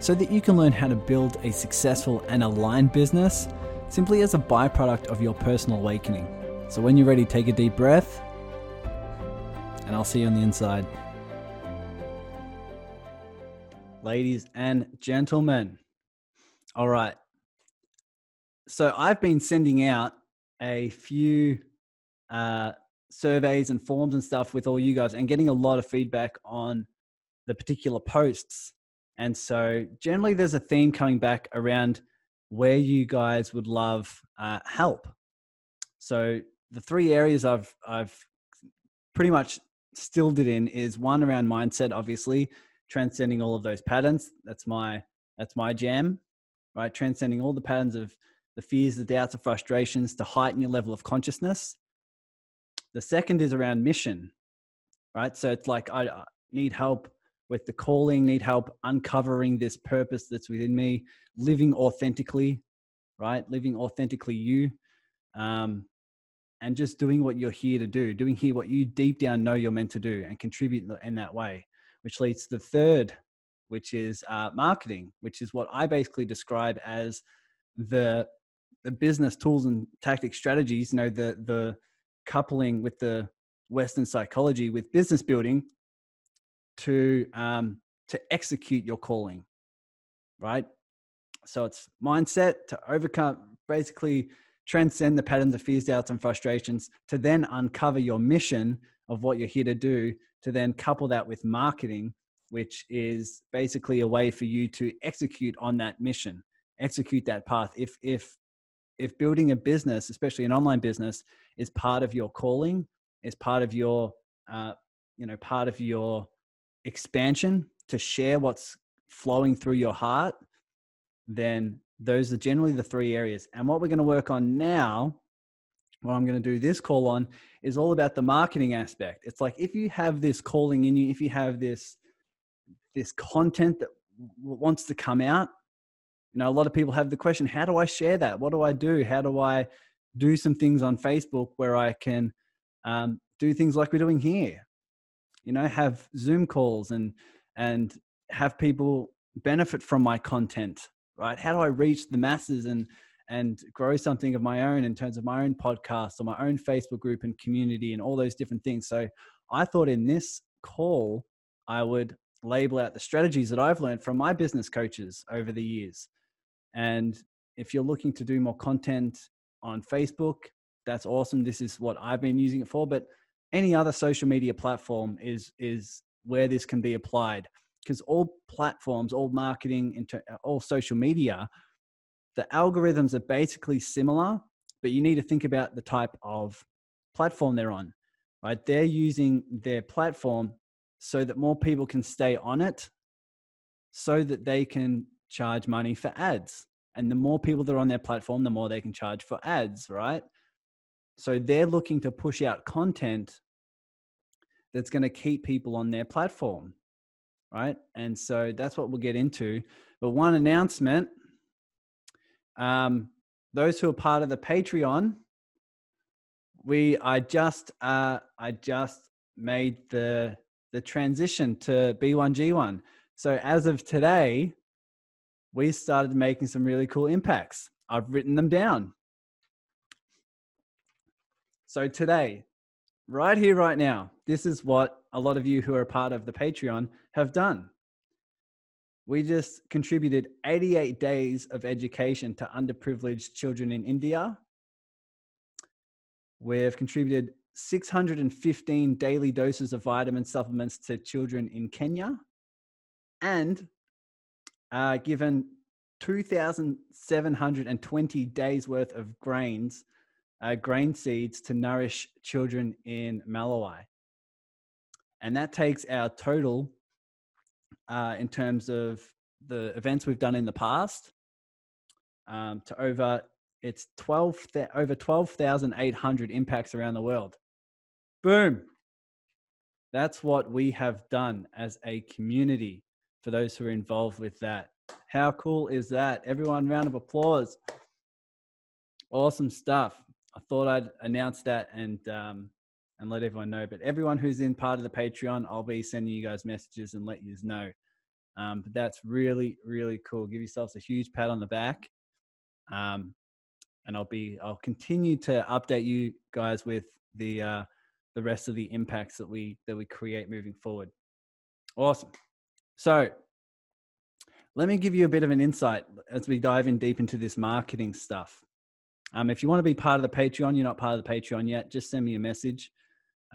so that you can learn how to build a successful and aligned business simply as a byproduct of your personal awakening. So when you're ready, take a deep breath, and I'll see you on the inside. Ladies and gentlemen, all right. So I've been sending out a few uh, surveys and forms and stuff with all you guys and getting a lot of feedback on the particular posts and so generally there's a theme coming back around where you guys would love uh, help. So the three areas I've I've pretty much stilled it in is one around mindset, obviously, transcending all of those patterns. That's my that's my jam, right? Transcending all the patterns of the fears, the doubts, the frustrations to heighten your level of consciousness. The second is around mission, right? So it's like I need help with the calling, need help uncovering this purpose that's within me, living authentically, right? Living authentically you, um, and just doing what you're here to do, doing here what you deep down know you're meant to do and contribute in that way, which leads to the third, which is uh, marketing, which is what I basically describe as the the business tools and tactic strategies. You know, the the coupling with the Western psychology with business building to um, to execute your calling, right? So it's mindset to overcome, basically transcend the patterns of fears, doubts, and frustrations to then uncover your mission of what you're here to do, to then couple that with marketing, which is basically a way for you to execute on that mission, execute that path. If if if building a business, especially an online business, is part of your calling, is part of your uh, you know part of your expansion to share what's flowing through your heart, then those are generally the three areas. And what we're going to work on now, what I'm going to do this call on, is all about the marketing aspect. It's like if you have this calling in you, if you have this this content that wants to come out, you know, a lot of people have the question, how do I share that? What do I do? How do I do some things on Facebook where I can um, do things like we're doing here? You know have zoom calls and and have people benefit from my content right? How do i reach the masses and and grow something of my own in terms of my own podcast or my own facebook group and community and all those different things? So i thought in this call i would label out the strategies that i've learned from my business coaches over the years. And if you're looking to do more content on facebook that's awesome. This is what i've been using it for but any other social media platform is is where this can be applied because all platforms all marketing uh, all social media the algorithms are basically similar but you need to think about the type of platform they're on right? They're using their platform so that more people can stay on it so that they can charge money for ads. And the more people that are on their platform the more they can charge for ads right so they're looking to push out content that's going to keep people on their platform. Right. And so that's what we'll get into. But one announcement um, those who are part of the Patreon, we I just uh, I just made the the transition to B1G1. So as of today, we started making some really cool impacts. I've written them down. So today, right here, right now, this is what a lot of you who are part of the Patreon have done. We just contributed 88 days of education to underprivileged children in India. We've contributed 615 daily doses of vitamin supplements to children in Kenya and uh, given 2,720 days worth of grains uh, grain seeds to nourish children in Malawi. And that takes our total uh, in terms of the events we've done in the past um, to over it's 12 over 12,800 impacts around the world. Boom. That's what we have done as a community for those who are involved with that. How cool is that? Everyone, round of applause. Awesome stuff. I thought I'd announce that and um, and let everyone know. But everyone who's in part of the Patreon, I'll be sending you guys messages and let you know. Um, but that's really, really cool. Give yourselves a huge pat on the back. Um, and I'll be I'll continue to update you guys with the uh, the rest of the impacts that we that we create moving forward. Awesome. So let me give you a bit of an insight as we dive in deep into this marketing stuff. Um, if you want to be part of the Patreon, you're not part of the Patreon yet, just send me a message.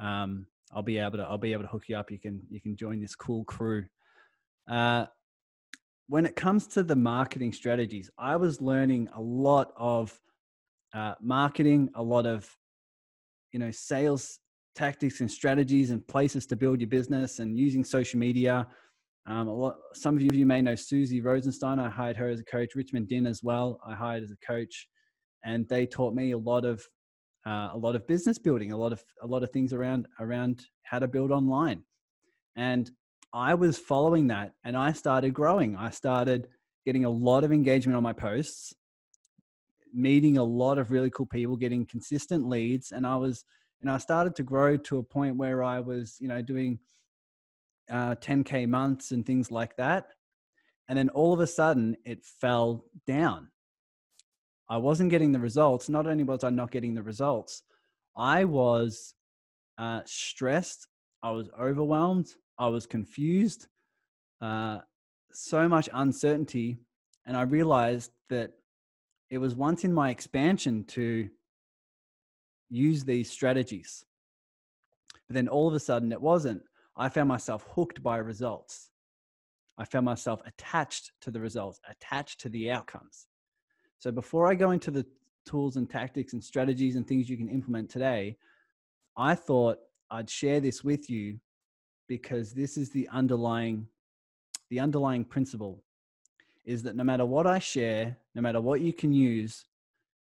Um, I'll be able to I'll be able to hook you up. You can you can join this cool crew. Uh, when it comes to the marketing strategies, I was learning a lot of uh, marketing, a lot of you know sales tactics and strategies and places to build your business, and using social media. Um, a lot, some of you may know Susie Rosenstein. I hired her as a coach. Richmond Din as well. I hired as a coach and they taught me a lot of uh, a lot of business building, a lot of a lot of things around around how to build online. And I was following that, and I started growing. I started getting a lot of engagement on my posts, meeting a lot of really cool people, getting consistent leads, and I was, know, I started to grow to a point where I was, you know, doing uh, 10k months and things like that. And then all of a sudden, it fell down I wasn't getting the results. Not only was I not getting the results, I was uh, stressed. I was overwhelmed. I was confused. Uh, so much uncertainty. And I realized that it was once in my expansion to use these strategies. But then all of a sudden it wasn't. I found myself hooked by results. I found myself attached to the results, attached to the outcomes. So before I go into the tools and tactics and strategies and things you can implement today, I thought I'd share this with you because this is the underlying the underlying principle is that no matter what I share, no matter what you can use,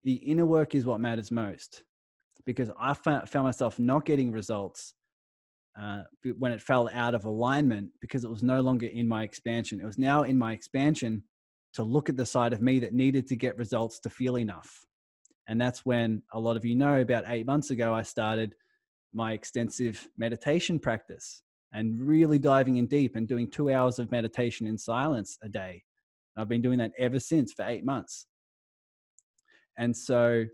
the inner work is what matters most. Because I found myself not getting results uh, when it fell out of alignment because it was no longer in my expansion. It was now in my expansion to look at the side of me that needed to get results to feel enough. And that's when a lot of you know about eight months ago, I started my extensive meditation practice and really diving in deep and doing two hours of meditation in silence a day. I've been doing that ever since for eight months. And so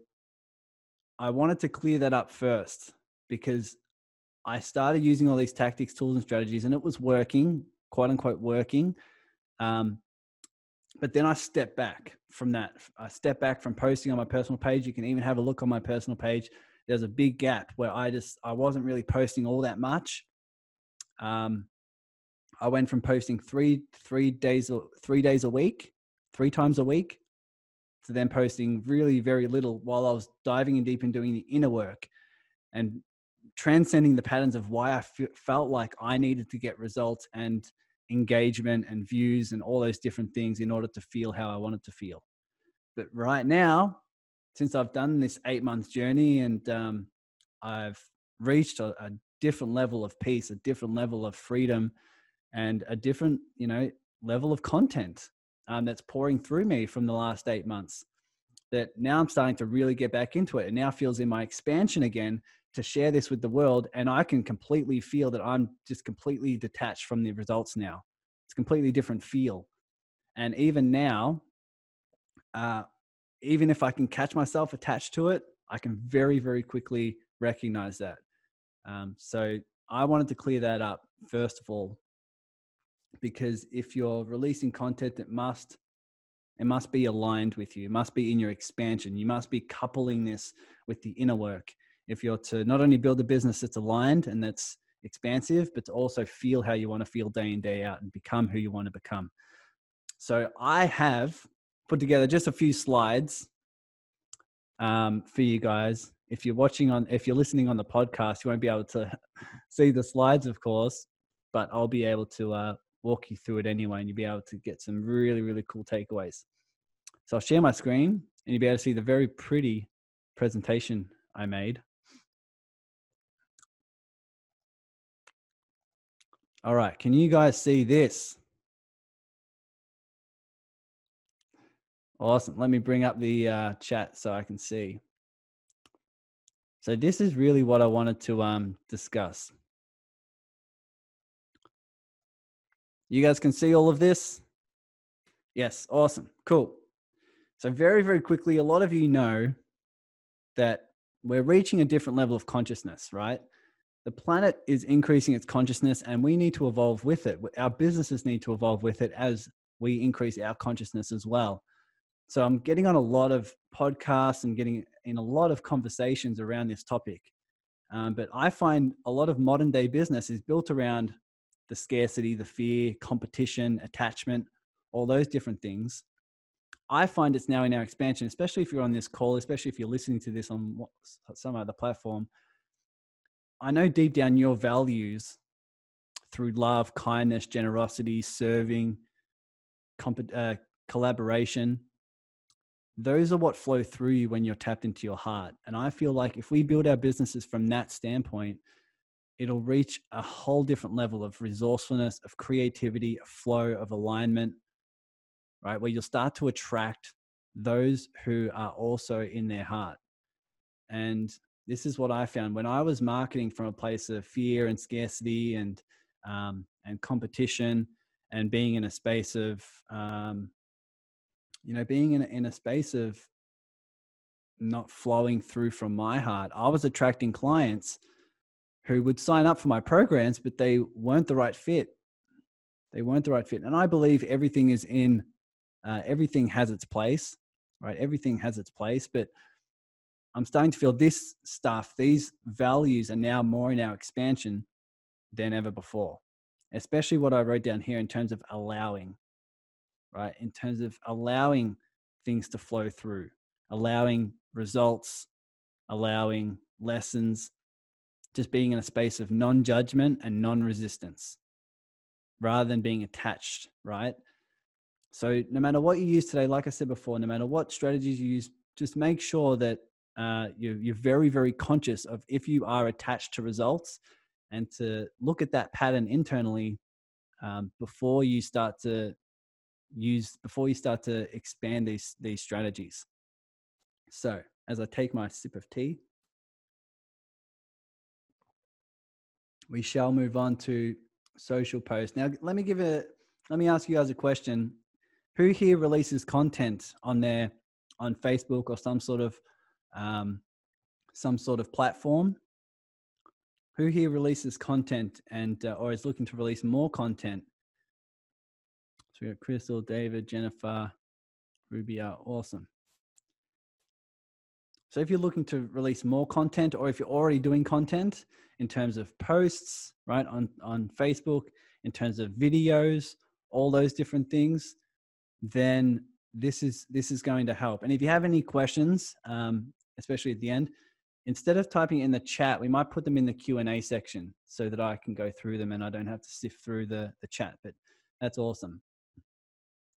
I wanted to clear that up first because I started using all these tactics, tools, and strategies, and it was working, quote unquote, working. Um, but then I step back from that. I step back from posting on my personal page. You can even have a look on my personal page. There's a big gap where I just I wasn't really posting all that much. Um, I went from posting three three days three days a week, three times a week, to then posting really very little while I was diving in deep and doing the inner work, and transcending the patterns of why I f- felt like I needed to get results and engagement and views and all those different things in order to feel how I wanted to feel. But right now, since I've done this eight month journey and um, I've reached a, a different level of peace, a different level of freedom, and a different, you know, level of content um, that's pouring through me from the last eight months. That now I'm starting to really get back into it. It now feels in my expansion again to share this with the world and i can completely feel that i'm just completely detached from the results now. It's completely different feel. And even now uh, even if i can catch myself attached to it i can very very quickly recognize that. Um, so i wanted to clear that up first of all because if you're releasing content that must it must be aligned with you it must be in your expansion you must be coupling this with the inner work if you're to not only build a business that's aligned and that's expansive, but to also feel how you want to feel day in, day out and become who you want to become. So I have put together just a few slides um, for you guys. If you're watching on, if you're listening on the podcast, you won't be able to see the slides, of course, but I'll be able to uh, walk you through it anyway, and you'll be able to get some really, really cool takeaways. So I'll share my screen and you'll be able to see the very pretty presentation I made. All right, can you guys see this? Awesome. Let me bring up the uh, chat so I can see. So this is really what I wanted to um, discuss. You guys can see all of this? Yes, awesome, cool. So very, very quickly, a lot of you know that we're reaching a different level of consciousness, right? The planet is increasing its consciousness and we need to evolve with it. Our businesses need to evolve with it as we increase our consciousness as well. So I'm getting on a lot of podcasts and getting in a lot of conversations around this topic. Um, but I find a lot of modern day business is built around the scarcity, the fear, competition, attachment, all those different things. I find it's now in our expansion, especially if you're on this call, especially if you're listening to this on some other platform. I know deep down your values through love, kindness, generosity, serving, comp- uh, collaboration, those are what flow through you when you're tapped into your heart. And I feel like if we build our businesses from that standpoint, it'll reach a whole different level of resourcefulness, of creativity, of flow, of alignment, right? Where you'll start to attract those who are also in their heart. And this is what I found when I was marketing from a place of fear and scarcity and um, and competition and being in a space of um, you know, being in a, in a space of not flowing through from my heart, I was attracting clients who would sign up for my programs, but they weren't the right fit. They weren't the right fit. And I believe everything is in, uh, everything has its place, right? Everything has its place. But I'm starting to feel this stuff, these values are now more in our expansion than ever before, especially what I wrote down here in terms of allowing right? In terms of allowing things to flow through, allowing results, allowing lessons, just being in a space of non judgment and non resistance rather than being attached, right? So, no matter what you use today, like I said before, no matter what strategies you use, just make sure that uh, you're, you're very, very conscious of if you are attached to results and to look at that pattern internally um, before you start to use before you start to expand these these strategies. So as I take my sip of tea, we shall move on to social posts. Now let me give a let me ask you guys a question. Who here releases content on their on Facebook or some sort of um, some sort of platform? Who here releases content and uh, or is looking to release more content so we got Crystal, David, Jennifer, Rubia. Awesome. So if you're looking to release more content or if you're already doing content in terms of posts, right, on, on Facebook, in terms of videos, all those different things, then this is this is going to help. And if you have any questions, um, especially at the end, instead of typing in the chat, we might put them in the Q and A section so that I can go through them and I don't have to sift through the the chat. But that's awesome.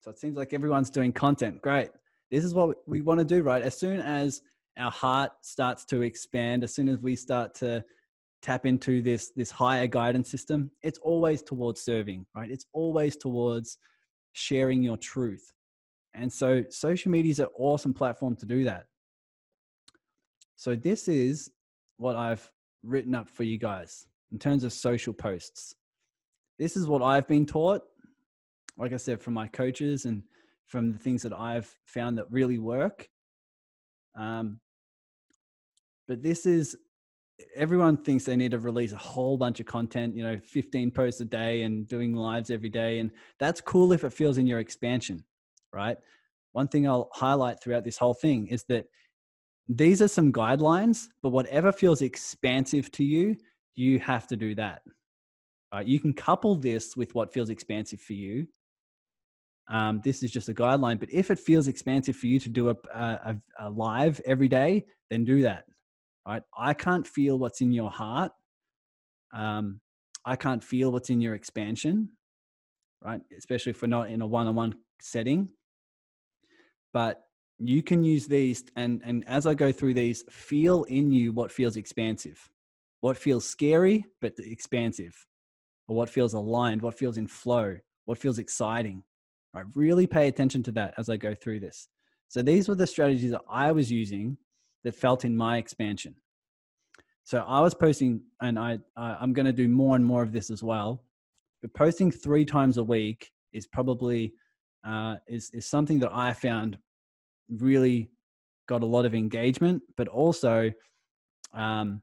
So it seems like everyone's doing content. Great. This is what we want to do, right? As soon as our heart starts to expand, as soon as we start to tap into this this higher guidance system, it's always towards serving, right? It's always towards sharing your truth. And so social media is an awesome platform to do that. So this is what I've written up for you guys in terms of social posts. This is what I've been taught like I said, from my coaches and from the things that I've found that really work. Um, but this is everyone thinks they need to release a whole bunch of content, you know, 15 posts a day and doing lives every day. And that's cool if it feels in your expansion, right? One thing I'll highlight throughout this whole thing is that these are some guidelines, but whatever feels expansive to you, you have to do that. Right? You can couple this with what feels expansive for you, um, this is just a guideline. But if it feels expansive for you to do a, a, a live every day, then do that. Right? I can't feel what's in your heart. Um, I can't feel what's in your expansion. Right? Especially if we're not in a one-on-one setting. but you can use these and and as I go through these, feel in you what feels expansive, what feels scary but expansive, or what feels aligned, what feels in flow, what feels exciting. Right? Really pay attention to that as I go through this. So these were the strategies that I was using that felt in my expansion. So I was posting, and I I'm going to do more and more of this as well. But posting three times a week is probably uh, is is something that I found really got a lot of engagement, but also, um,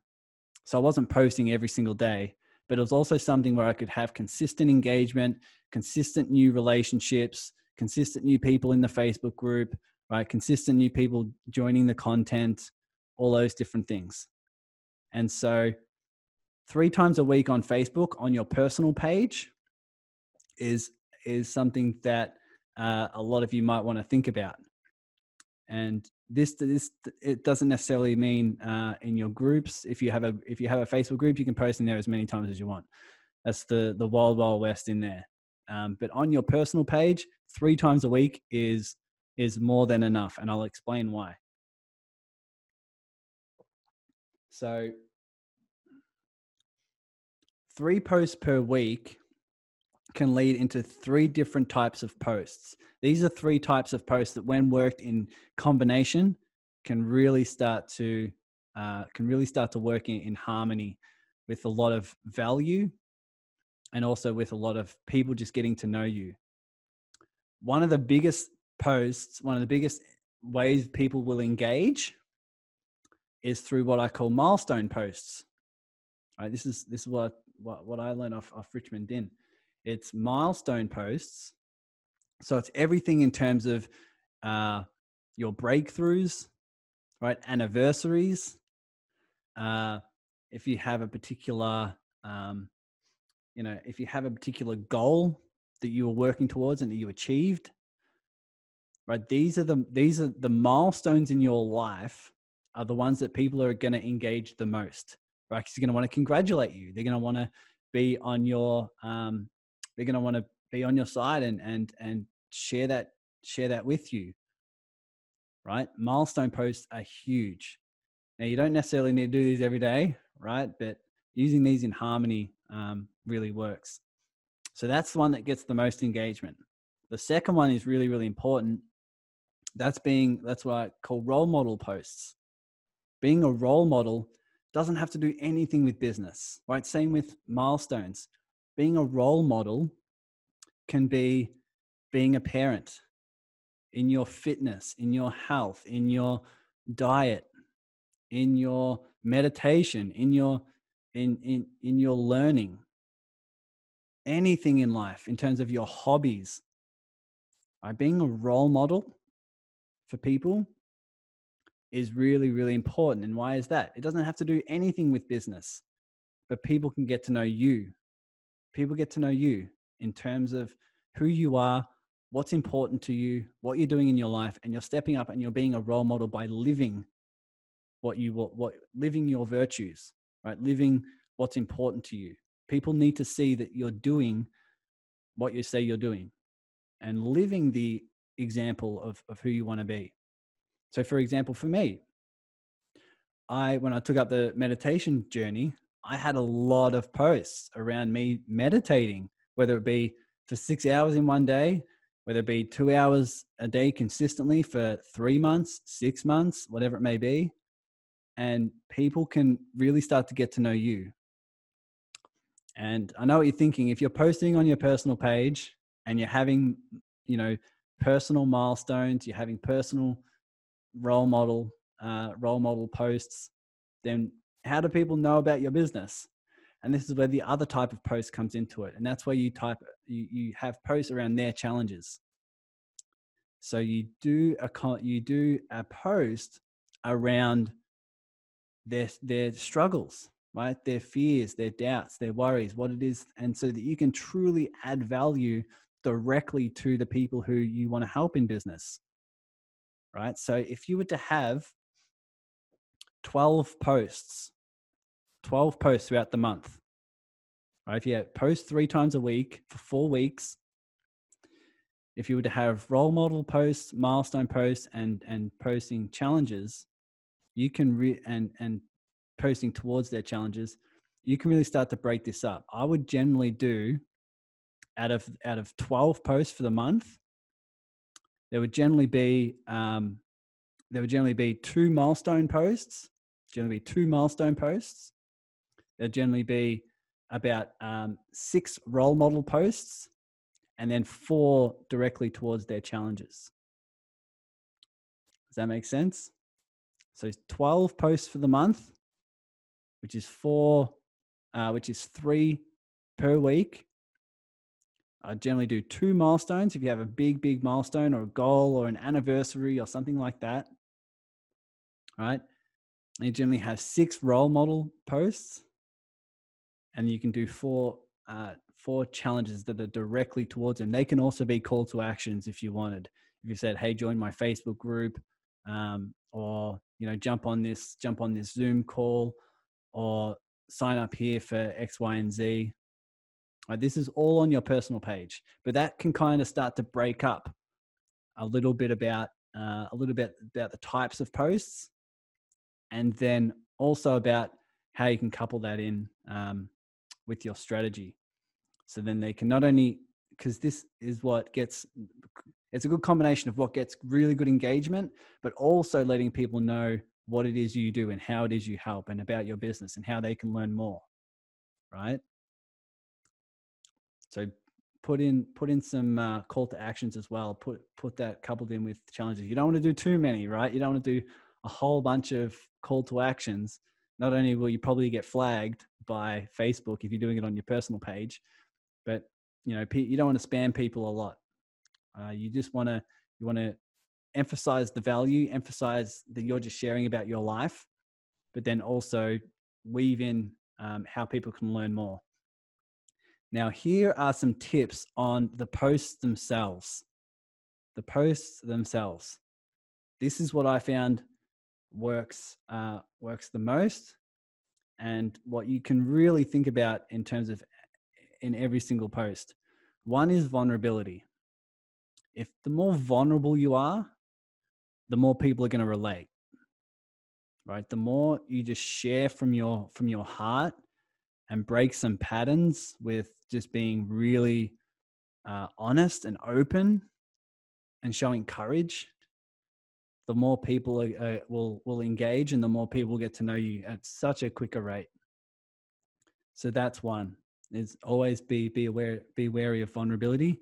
so I wasn't posting every single day, but it was also something where I could have consistent engagement, consistent new relationships, consistent new people in the Facebook group, right? Consistent new people joining the content, all those different things. And so, three times a week on Facebook on your personal page is is something that uh, a lot of you might want to think about. And this this it doesn't necessarily mean uh, in your groups. If you have a if you have a Facebook group, you can post in there as many times as you want. That's the the wild wild west in there. Um, but on your personal page, three times a week is is more than enough, and I'll explain why. So, three posts per week can lead into three different types of posts. These are three types of posts that, when worked in combination, can really start to uh, can really start to work in, in harmony with a lot of value and also with a lot of people just getting to know you. One of the biggest posts, one of the biggest ways people will engage is through what I call milestone posts. Right, this is this is what what, what I learned off, off Richmond Din. It's milestone posts. So it's everything in terms of uh, your breakthroughs, right? Anniversaries. Uh, if you have a particular, um, you know, if you have a particular goal that you were working towards and that you achieved, right? These are the these are the milestones in your life are the ones that people are going to engage the most, right? Because they're going to want to congratulate you. They're going to want to be on your um, they're going to want to be on your side and and and share that share that with you right milestone posts are huge now you don't necessarily need to do these every day right but using these in harmony um, really works so that's the one that gets the most engagement the second one is really really important that's being that's what i call role model posts being a role model doesn't have to do anything with business right same with milestones being a role model can be being a parent in your fitness, in your health, in your diet, in your meditation, in your in in in your learning. Anything in life in terms of your hobbies. Right? Being a role model for people is really, really important. And why is that? It doesn't have to do anything with business, but people can get to know you people get to know you in terms of who you are, what's important to you, what you're doing in your life, and you're stepping up and you're being a role model by living what you what, what living your virtues, right? Living what's important to you. People need to see that you're doing what you say you're doing and living the example of, of who you want to be. So for example, for me, I when I took up the meditation journey, I had a lot of posts around me meditating, whether it be for six hours in one day, whether it be two hours a day consistently for three months, six months, whatever it may be. And people can really start to get to know you. And I know what you're thinking. If you're posting on your personal page and you're having, you know, personal milestones, you're having personal role model, uh, role model posts, then how do people know about your business? And this is where the other type of post comes into it. And that's where you type, you, you have posts around their challenges. So you do a, you do a post around their, their struggles, right? Their fears, their doubts, their worries, what it is. And so that you can truly add value directly to the people who you want to help in business, right? So if you were to have 12 posts 12 posts throughout the month. Right? If you post three times a week for four weeks, if you were to have role model posts, milestone posts, and and posting challenges, you can re and and posting towards their challenges, you can really start to break this up. I would generally do out of out of 12 posts for the month, there would generally be um, there would generally be two milestone posts, generally be two milestone posts. There'd generally be about um, six role model posts and then four directly towards their challenges. Does that make sense? So 12 posts for the month, which is four, uh, which is three per week. I generally do two milestones if you have a big, big milestone or a goal or an anniversary or something like that. Right. You generally have six role model posts, and you can do four uh, four challenges that are directly towards them. They can also be call to actions if you wanted. If you said, "Hey, join my Facebook group," um, or you know, jump on this, jump on this Zoom call, or sign up here for X, Y, and Z. Right, this is all on your personal page, but that can kind of start to break up a little bit about uh, a little bit about the types of posts, and then also about how you can couple that in um, with your strategy. So then they can not only because this is what gets it's a good combination of what gets really good engagement, but also letting people know what it is you do and how it is you help and about your business and how they can learn more. Right. So put in put in some uh, call to actions as well. Put put that coupled in with challenges. You don't want to do too many, right? You don't want to do a whole bunch of call to actions. Not only will you probably get flagged by Facebook if you're doing it on your personal page, but you know you don't want to spam people a lot uh, you just want to you want to emphasize the value emphasize that you're just sharing about your life but then also weave in um, how people can learn more now here are some tips on the posts themselves the posts themselves this is what i found works uh, works the most and what you can really think about in terms of in every single post. One is vulnerability. If the more vulnerable you are, the more people are going to relate. Right? The more you just share from your from your heart and break some patterns with just being really uh, honest and open and showing courage, the more people are, uh, will will engage and the more people get to know you at such a quicker rate. So that's one is always be be aware be wary of vulnerability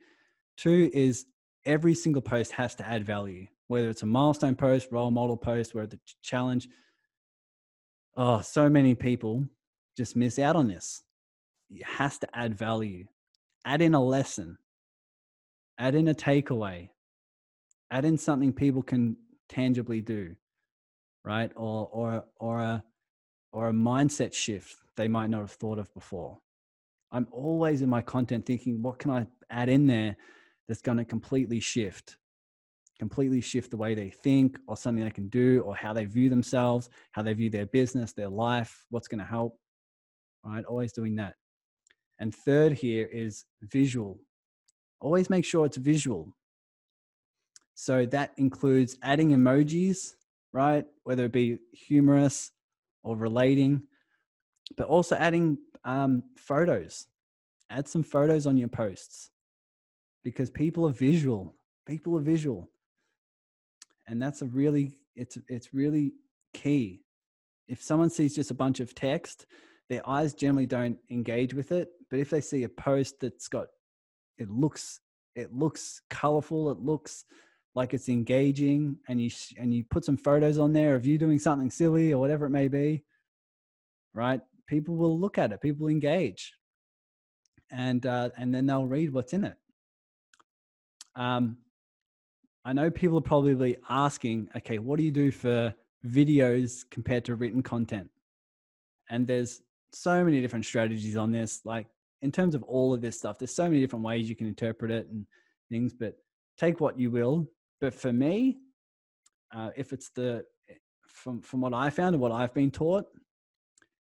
two is every single post has to add value whether it's a milestone post role model post where the challenge oh so many people just miss out on this. It has to add value. Add in a lesson. Add in a takeaway. Add in something people can tangibly do right? Or or or a or a mindset shift they might not have thought of before. I'm always in my content thinking, what can I add in there that's going to completely shift, completely shift the way they think or something they can do or how they view themselves, how they view their business, their life, what's going to help. Right? Always doing that. And third here is visual. Always make sure it's visual. So that includes adding emojis, right? Whether it be humorous or relating, but also adding um, photos. Add some photos on your posts because people are visual. People are visual, and that's a really it's it's really key. If someone sees just a bunch of text, their eyes generally don't engage with it. But if they see a post that's got it looks it looks colorful, it looks like it's engaging, and you and you put some photos on there of you doing something silly or whatever it may be, right? people will look at it, people engage, and uh, and then they'll read what's in it. Um, I know people are probably asking, okay, what do you do for videos compared to written content? And there's so many different strategies on this. Like in terms of all of this stuff, there's so many different ways you can interpret it and things. But take what you will. But for me, uh, if it's the from from what I found and what I've been taught,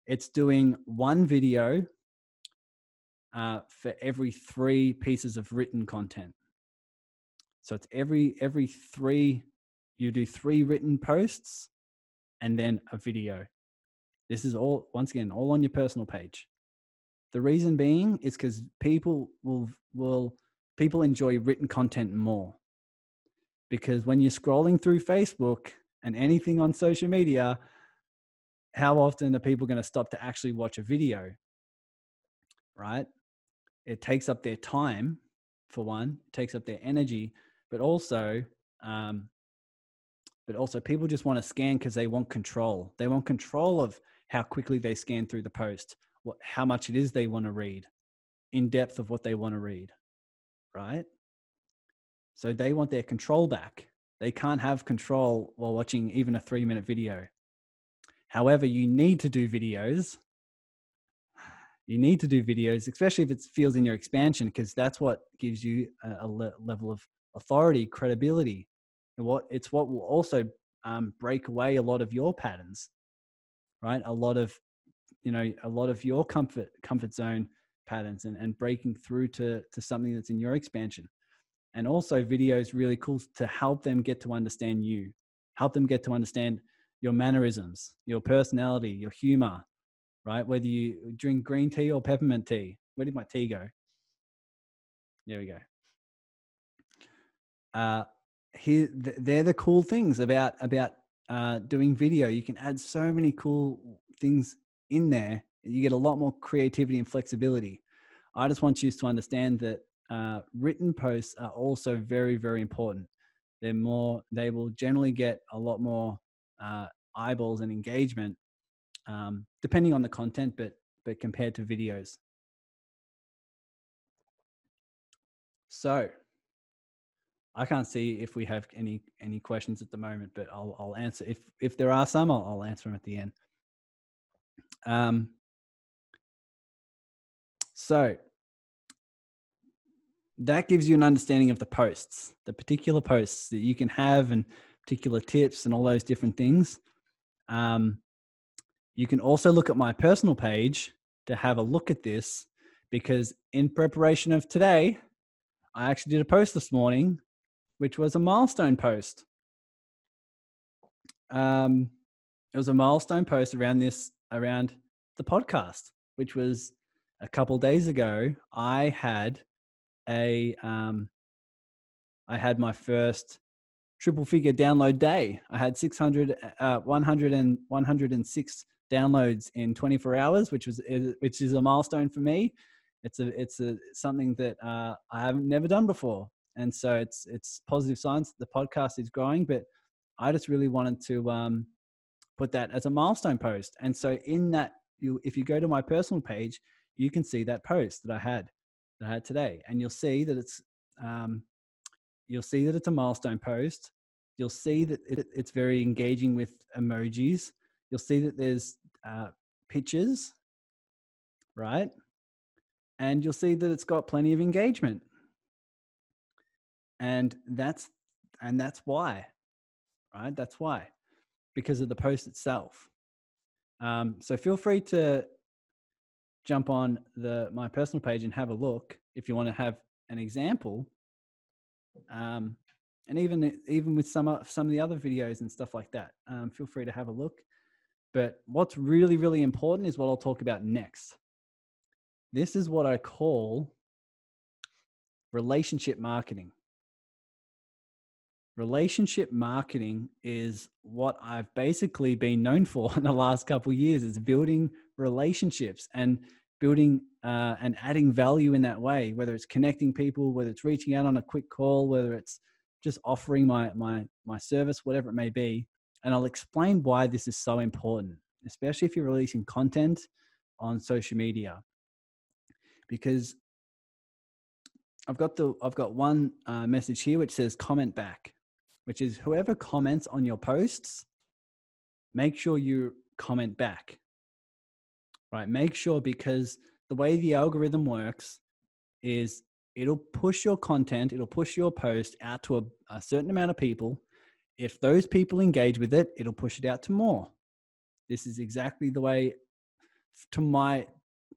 it's doing one video uh, for every three pieces of written content. So it's every every three you do three written posts and then a video. This is all once again all on your personal page. The reason being is because people will will people enjoy written content more. Because when you're scrolling through Facebook and anything on social media, how often are people going to stop to actually watch a video? Right? It takes up their time, for one, it takes up their energy, but also, um, but also people just want to scan because they want control. They want control of how quickly they scan through the post, what, how much it is they want to read, in depth of what they want to read, right? So they want their control back. They can't have control while watching even a three minute video. However, you need to do videos. You need to do videos, especially if it feels in your expansion, because that's what gives you a, a le- level of authority, credibility. And what it's what will also um, break away a lot of your patterns, right? A lot of, you know, a lot of your comfort comfort zone patterns and, and breaking through to to something that's in your expansion. And also, video is really cool to help them get to understand you, help them get to understand your mannerisms, your personality, your humor, right? Whether you drink green tea or peppermint tea. Where did my tea go? There we go. Uh, here, they're the cool things about about uh, doing video. You can add so many cool things in there. You get a lot more creativity and flexibility. I just want you to understand that uh, written posts are also very, very important. They're more, they will generally get a lot more uh, eyeballs and engagement, um, depending on the content, but but compared to videos. So, I can't see if we have any any questions at the moment, but I'll I'll answer if if there are some, I'll, I'll answer them at the end. Um. So that gives you an understanding of the posts, the particular posts that you can have, and particular tips and all those different things. Um, you can also look at my personal page to have a look at this because in preparation of today, I actually did a post this morning, which was a milestone post. Um, it was a milestone post around this, around the podcast, which was a couple days ago. I had a, um, I had my first triple figure download day. I had 600, uh, 100 and 106 downloads in 24 hours, which was which is a milestone for me. It's a it's a something that uh, I haven't never done before, and so it's it's positive signs. The podcast is growing, but I just really wanted to um, put that as a milestone post. And so in that, you if you go to my personal page, you can see that post that I had that I had today, and you'll see that it's um, you'll see that it's a milestone post. You'll see that it, it's very engaging with emojis. You'll see that there's uh, pictures, right? And you'll see that it's got plenty of engagement. And that's and that's why, right? That's why, because of the post itself. Um, so feel free to jump on the my personal page and have a look if you want to have an example um, and even even with some of some of the other videos and stuff like that. Um, feel free to have a look. But what's really really important is what I'll talk about next. This is what I call relationship marketing. Relationship marketing is what I've basically been known for in the last couple of years is building relationships and building uh, and adding value in that way, whether it's connecting people, whether it's reaching out on a quick call, whether it's just offering my my my service, whatever it may be. And I'll explain why this is so important, especially if you're releasing content on social media, because I've got the I've got one uh, message here which says comment back, which is whoever comments on your posts, make sure you comment back. Right, make sure because the way the algorithm works is it'll push your content, it'll push your post out to a, a certain amount of people. If those people engage with it, it'll push it out to more. This is exactly the way, to my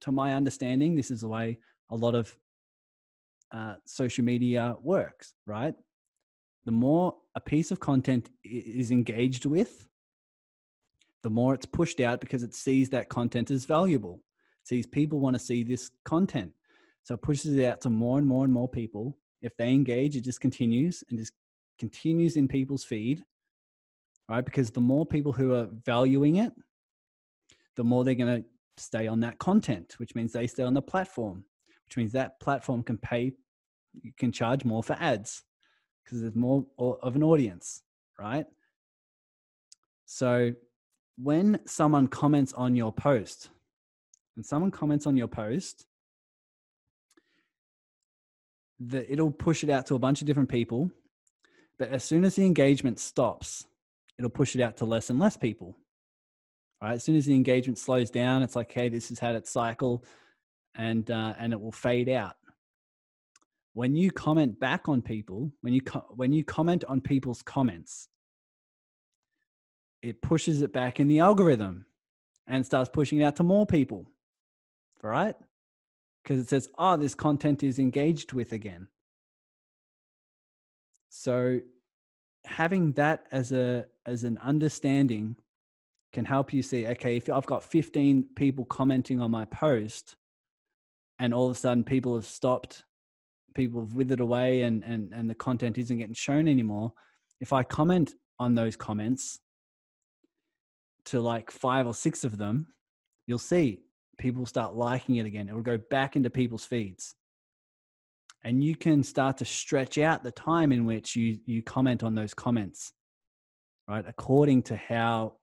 to my understanding, this is the way a lot of uh, social media works, right? The more a piece of content is engaged with, the more it's pushed out because it sees that content as valuable. It sees people want to see this content. So it pushes it out to more and more and more people. If they engage, it just continues and just continues in people's feed, right? Because the more people who are valuing it, the more they're going to stay on that content, which means they stay on the platform, which means that platform can pay, you can charge more for ads because there's more of an audience, right? So when someone comments on your post, when someone comments on your post, the, it'll push it out to a bunch of different people. But as soon as the engagement stops, it'll push it out to less and less people. Right? As soon as the engagement slows down, it's like, hey, this has had its cycle, and uh, and it will fade out. When you comment back on people, when you co- when you comment on people's comments, it pushes it back in the algorithm and starts pushing it out to more people. Right? Because it says, oh, this content is engaged with again. So having that as a as an understanding can help you see okay if i've got 15 people commenting on my post and all of a sudden people have stopped people have withered away and and and the content isn't getting shown anymore if i comment on those comments to like five or six of them you'll see people start liking it again it will go back into people's feeds and you can start to stretch out the time in which you you comment on those comments right according to how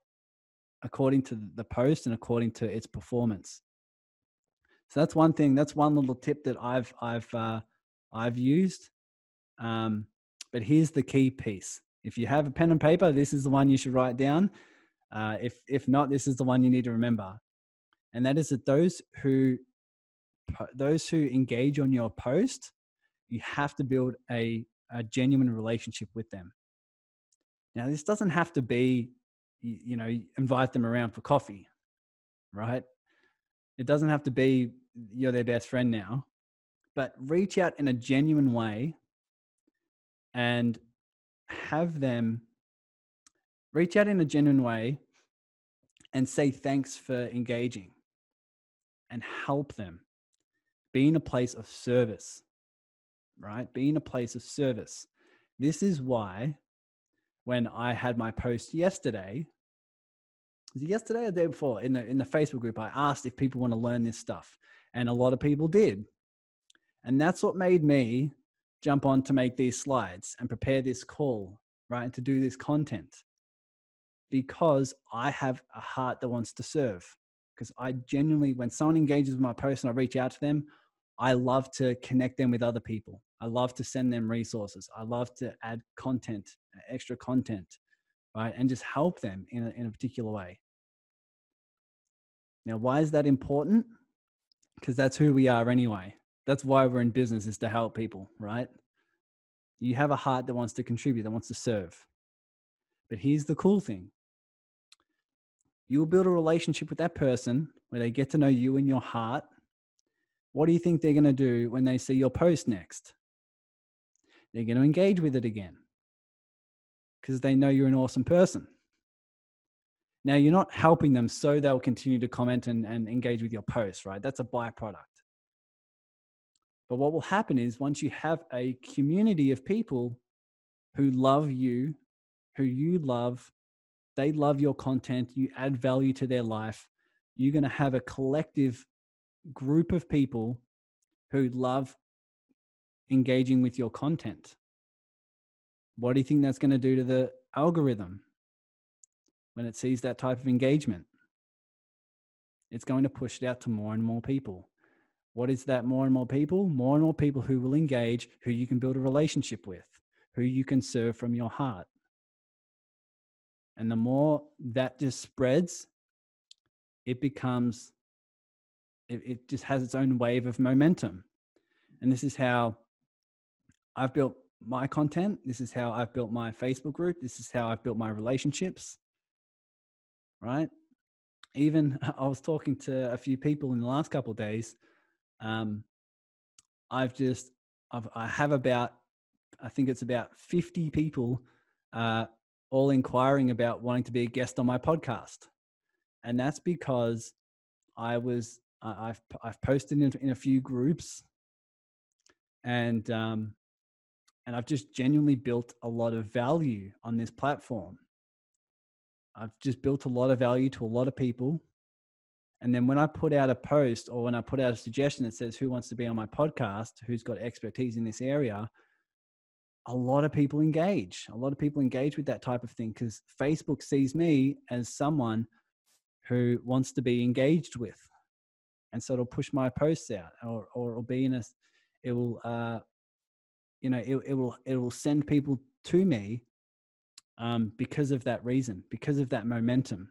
according to the post and according to its performance. So that's one thing. That's one little tip that I've I've uh, I've used. Um, but here's the key piece: if you have a pen and paper, this is the one you should write down. Uh, if if not, this is the one you need to remember, and that is that those who those who engage on your post, you have to build a, a genuine relationship with them. Now, this doesn't have to be you, you know invite them around for coffee right it doesn't have to be you're their best friend now but reach out in a genuine way and have them reach out in a genuine way and say thanks for engaging and help them. Be in a place of service right? Be in a place of service. This is why when i had my post yesterday yesterday or the day before? In the in the Facebook group? I asked if people want to learn this stuff, and a lot of people did, and that's what made me jump on to make these slides and prepare this call, right, and to do this content, because I have a heart that wants to serve. Because I genuinely, when someone engages with my post and I reach out to them, I love to connect them with other people. I love to send them resources. I love to add content, uh, extra content, right? And just help them in a, in a particular way. Now, why is that important? Because that's who we are anyway. That's why we're in business is to help people, right? You have a heart that wants to contribute, that wants to serve. But here's the cool thing you'll build a relationship with that person where they get to know you and your heart. What do you think they're going to do when they see your post next? They're going to engage with it again because they know you're an awesome person. Now, you're not helping them so they'll continue to comment and, and engage with your posts, right? That's a byproduct. But what will happen is once you have a community of people who love you, who you love, they love your content, you add value to their life, you're going to have a collective group of people who love engaging with your content. What do you think that's going to do to the algorithm? when it sees that type of engagement. It's going to push it out to more and more people. What is that more and more people? More and more people who will engage, who you can build a relationship with, who you can serve from your heart. And the more that just spreads, it becomes, it, it just has its own wave of momentum. And this is how I've built my content. This is how I've built my Facebook group. This is how I've built my relationships right? Even I was talking to a few people in the last couple days. Um, I've just I've, I have about I think it's about 50 people uh, all inquiring about wanting to be a guest on my podcast. And that's because I was, I've, I've posted in, in a few groups and, um, and I've just genuinely built a lot of value on this platform. I've just built a lot of value to a lot of people. And then when I put out a post or when I put out a suggestion that says who wants to be on my podcast, who's got expertise in this area, a lot of people engage. A lot of people engage with that type of thing because Facebook sees me as someone who wants to be engaged with. And so it'll push my posts out or, or it'll be in a, it will, uh, you know, it, it will, it will send people to me um, because of that reason, because of that momentum.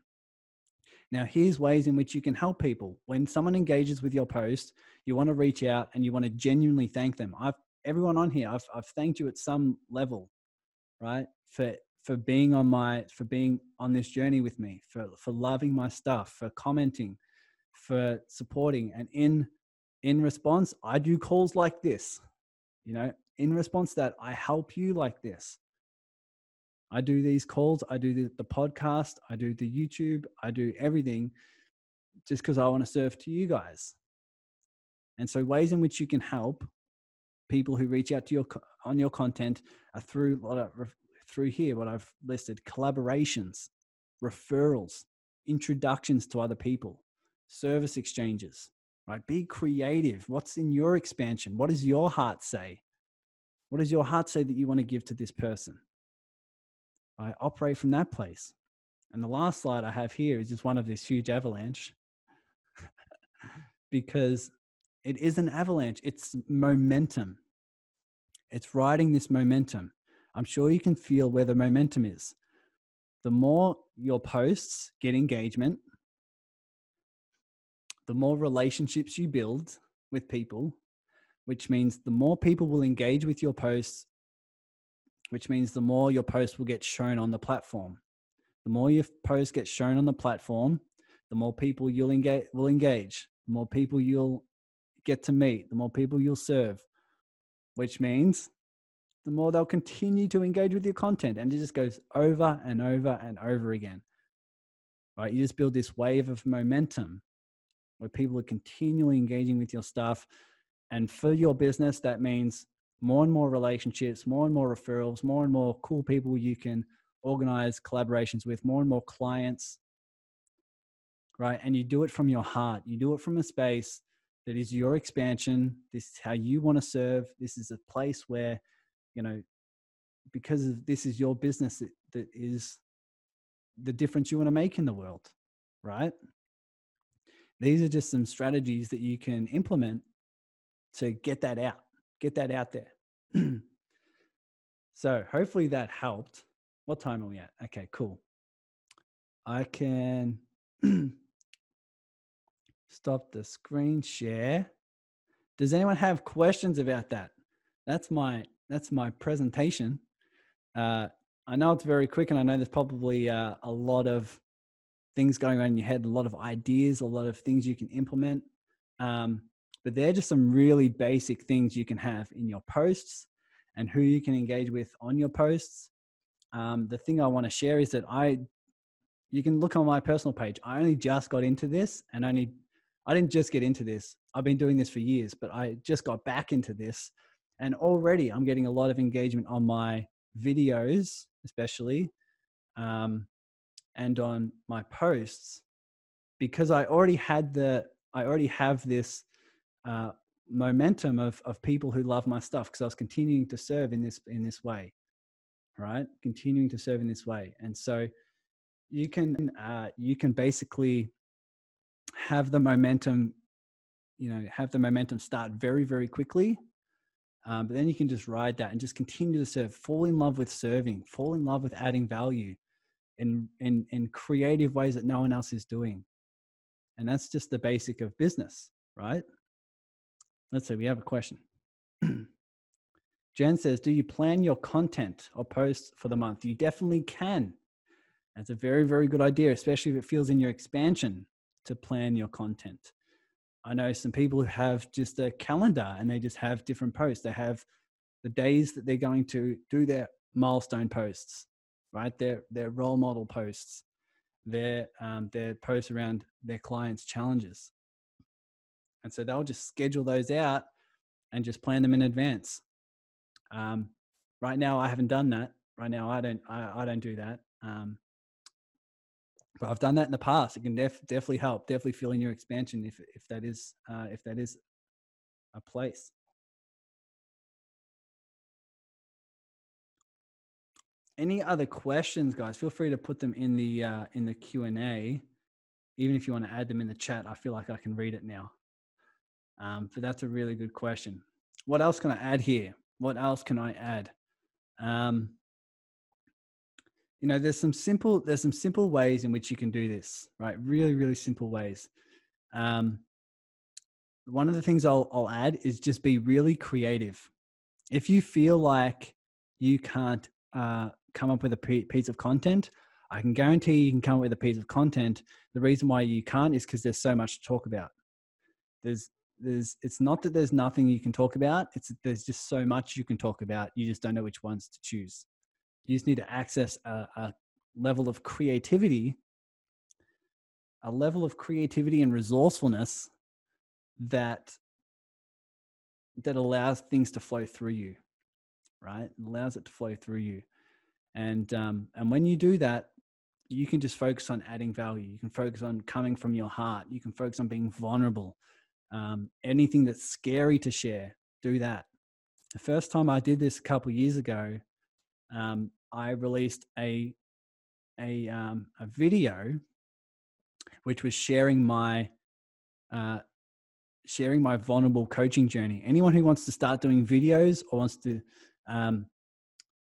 Now, here's ways in which you can help people. When someone engages with your post, you want to reach out and you want to genuinely thank them. I've everyone on here, I've I've thanked you at some level, right? For for being on my for being on this journey with me, for for loving my stuff, for commenting, for supporting. And in in response, I do calls like this. You know, in response to that, I help you like this. I do these calls, I do the, the podcast, I do the YouTube, I do everything just because I want to serve to you guys. And so, ways in which you can help people who reach out to your on your content are through through here what I've listed: collaborations, referrals, introductions to other people, service exchanges. Right? Be creative. What's in your expansion? What does your heart say? What does your heart say that you want to give to this person? I operate from that place. And the last slide I have here is just one of this huge avalanche because it is an avalanche, it's momentum. It's riding this momentum. I'm sure you can feel where the momentum is. The more your posts get engagement, the more relationships you build with people, which means the more people will engage with your posts which means the more your post will get shown on the platform. The more your post gets shown on the platform, the more people you'll engage will engage, the more people you'll get to meet, the more people you'll serve, which means the more they'll continue to engage with your content. And it just goes over and over and over again. Right? You just build this wave of momentum where people are continually engaging with your stuff. And for your business, that means more and more relationships, more and more referrals, more and more cool people you can organize collaborations with, more and more clients, right? And you do it from your heart. You do it from a space that is your expansion. This is how you want to serve. This is a place where, you know, because of this is your business that, that is the difference you want to make in the world, right? These are just some strategies that you can implement to get that out, get that out there. so hopefully that helped. What time are we at? Okay, cool. I can stop the screen share. Does anyone have questions about that? That's my that's my presentation. Uh, I know it's very quick, and I know there's probably uh, a lot of things going on in your head, a lot of ideas, a lot of things you can implement. Um, but they're just some really basic things you can have in your posts and who you can engage with on your posts. Um, the thing I want to share is that I, you can look on my personal page. I only just got into this and only, I didn't just get into this. I've been doing this for years, but I just got back into this. And already I'm getting a lot of engagement on my videos, especially, um, and on my posts because I already had the, I already have this uh, momentum of of people who love my stuff because I was continuing to serve in this in this way, right? Continuing to serve in this way, and so you can uh, you can basically have the momentum, you know, have the momentum start very very quickly. Um, but then you can just ride that and just continue to serve. Fall in love with serving. Fall in love with adding value in in in creative ways that no one else is doing. And that's just the basic of business, right? Let's say we have a question. Jen says, Do you plan your content or posts for the month? You definitely can. That's a very, very good idea, especially if it feels in your expansion to plan your content. I know some people who have just a calendar and they just have different posts. They have the days that they're going to do their milestone posts, right? Their their role model posts, their um, their posts around their clients' challenges, and so they'll just schedule those out and just plan them in advance. Um, right now, I haven't done that. Right now, I don't I, I don't do that. Um, but I've done that in the past. It can def- definitely help. Definitely feel in your expansion if if that is uh, if that is a place. Any other questions, guys? Feel free to put them in the uh, in the Q and A. Even if you want to add them in the chat, I feel like I can read it now. Um, but that's a really good question. What else can I add here? What else can I add? Um, you know there's some simple there's some simple ways in which you can do this right really really simple ways um, one of the things I'll, I'll add is just be really creative if you feel like you can't uh, come up with a piece of content i can guarantee you can come up with a piece of content the reason why you can't is because there's so much to talk about there's there's it's not that there's nothing you can talk about it's there's just so much you can talk about you just don't know which ones to choose you just need to access a, a level of creativity, a level of creativity and resourcefulness that that allows things to flow through you, right? It allows it to flow through you, and um, and when you do that, you can just focus on adding value. You can focus on coming from your heart. You can focus on being vulnerable. Um, anything that's scary to share, do that. The first time I did this a couple years ago, um, I released a a um, a video which was sharing my uh, sharing my vulnerable coaching journey. Anyone who wants to start doing videos or wants to um,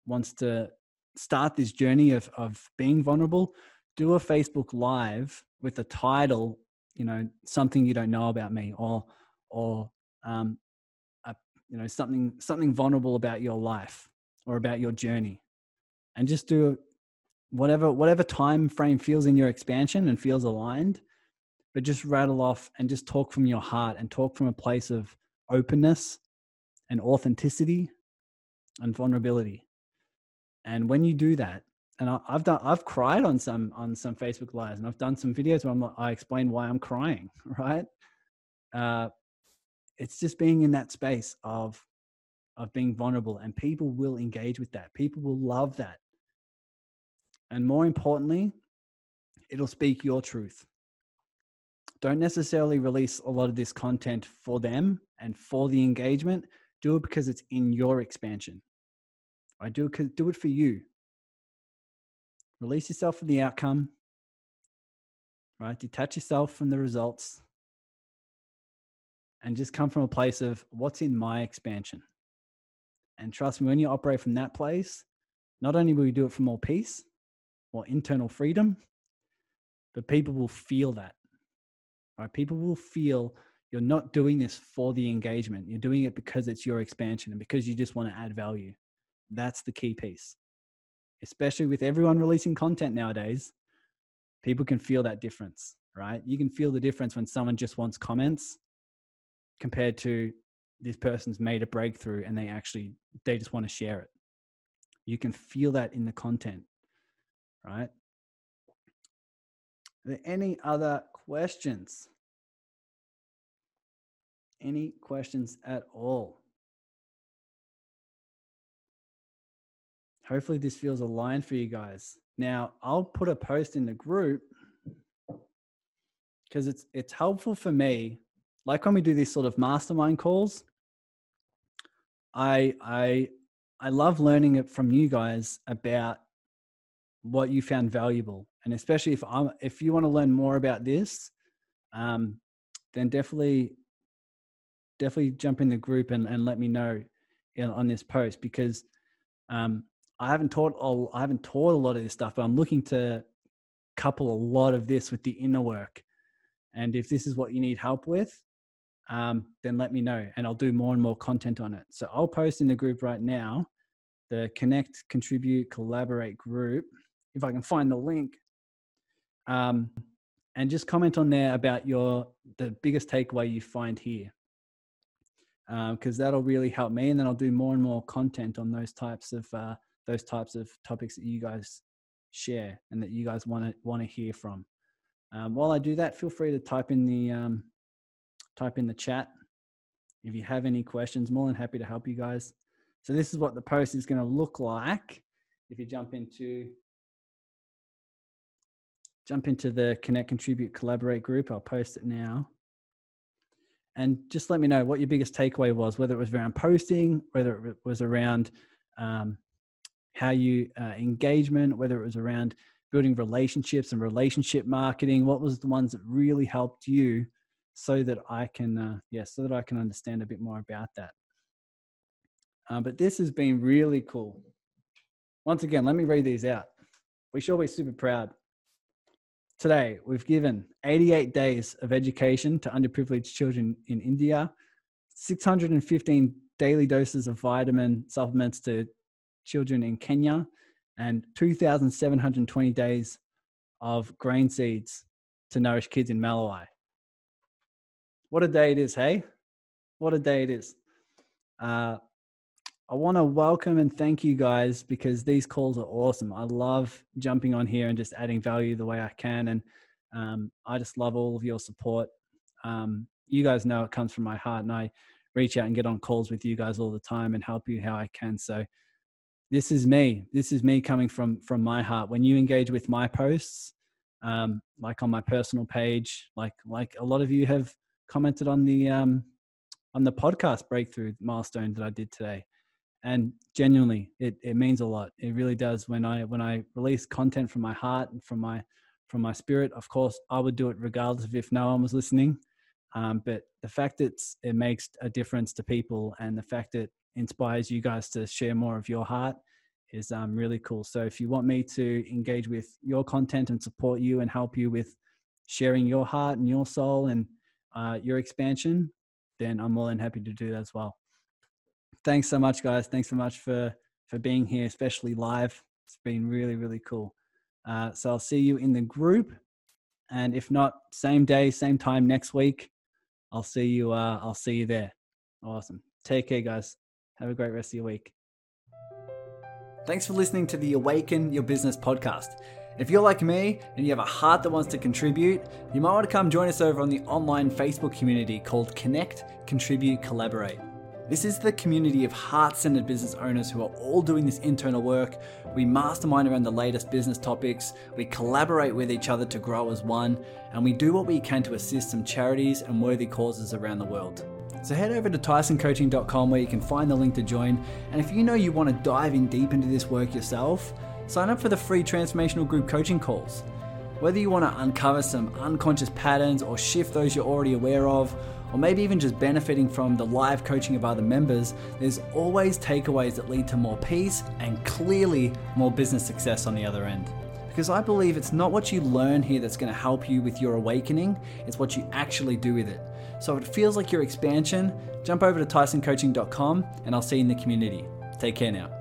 wants to start this journey of of being vulnerable, do a Facebook Live with the title, you know, something you don't know about me, or or um, a, you know something something vulnerable about your life or about your journey. And just do whatever whatever time frame feels in your expansion and feels aligned but just rattle off and just talk from your heart and talk from a place of openness and authenticity and vulnerability. And when you do that and I, have done i've cried on some on some facebook lives and i've done some videos where I'm, like, i explain why i'm crying right uh, it's just being in that space of of being vulnerable and people will engage with that people will love that and more importantly, it'll speak your truth. Don't necessarily release a lot of this content for them and for the engagement. Do it because it's in your expansion. I do do it for you. Release yourself from the outcome, right? Detach yourself from the results and just come from a place of what's in my expansion. And trust me, when you operate from that place, not only will you do it for more peace, or internal freedom, but people will feel that. Right? People will feel you're not doing this for the engagement. You're doing it because it's your expansion and because you just want to add value. That's the key piece. Especially with everyone releasing content nowadays, people can feel that difference, right? You can feel the difference when someone just wants comments compared to this person's made a breakthrough and they actually they just want to share it. You can feel that in the content right? Are there any other questions? Any questions at all? Hopefully this feels aligned for you guys. Now, I'll put a post in the group because it's it's helpful for me. Like when we do these sort of mastermind calls, I I I love learning it from you guys about what you found valuable and especially if i'm if you want to learn more about this um, then definitely definitely jump in the group and, and let me know on this post because um, i haven't taught i haven't taught a lot of this stuff but i'm looking to couple a lot of this with the inner work and if this is what you need help with um, then let me know and i'll do more and more content on it so i'll post in the group right now the connect contribute collaborate group if I can find the link. Um, and just comment on there about your the biggest takeaway you find here. because um, that'll really help me, and then I'll do more and more content on those types of uh, those types of topics that you guys share and that you guys want to want to hear from. Um, while I do that, feel free to type in the um, type in the chat if you have any questions. More than happy to help you guys. So this is what the post is going to look like if you jump into jump into the connect contribute collaborate group i'll post it now and just let me know what your biggest takeaway was whether it was around posting whether it was around um, how you uh, engagement whether it was around building relationships and relationship marketing what was the ones that really helped you so that i can uh, yeah so that i can understand a bit more about that? Uh, but this has been really cool. Once again let me read these out. We should be super proud. Today, we've given 88 days of education to underprivileged children in India, 615 daily doses of vitamin supplements to children in Kenya, and 2,720 days of grain seeds to nourish kids in Malawi. What a day it is, hey? What a day it is. Uh, I want to welcome and thank you guys because these calls are awesome. I love jumping on here and just adding value the way I can. And um, I just love all of your support. Um, you guys know it comes from my heart, and I reach out and get on calls with you guys all the time and help you how I can. So this is me. This is me coming from from my heart. When you engage with my posts, um, like on my personal page, like like a lot of you have commented on the um, on the podcast breakthrough milestone that I did today and genuinely it, it means a lot it really does when i when i release content from my heart and from my from my spirit of course i would do it regardless of if no one was listening um, but the fact that it makes a difference to people and the fact that inspires you guys to share more of your heart is um, really cool so if you want me to engage with your content and support you and help you with sharing your heart and your soul and uh, your expansion then i'm more than happy to do that as well thanks so much, guys. Thanks so much for for being here, especially live. It's been really, really cool. Uh, so I'll see you in the group, and if not, same day, same time next week. I'll see you. Uh, I'll see you there. Awesome. Take care, guys. Have a great rest of your week. Thanks for listening to the Awaken Your Business podcast. If you're like me and you have a heart that wants to contribute, you might want to come join us over on the online Facebook community called Connect, Contribute, Collaborate. This is the community of heart centered business owners who are all doing this internal work. We mastermind around the latest business topics, we collaborate with each other to grow as one, and we do what we can to assist some charities and worthy causes around the world. So head over to tysoncoaching.com where you can find the link to join. And if you know you want to dive in deep into this work yourself, sign up for the free transformational group coaching calls. Whether you want to uncover some unconscious patterns or shift those you're already aware of, or maybe even just benefiting from the live coaching of other members, there's always takeaways that lead to more peace and clearly more business success on the other end. Because I believe it's not what you learn here that's going to help you with your awakening, it's what you actually do with it. So if it feels like your expansion, jump over to tysoncoaching.com and I'll see you in the community. Take care now.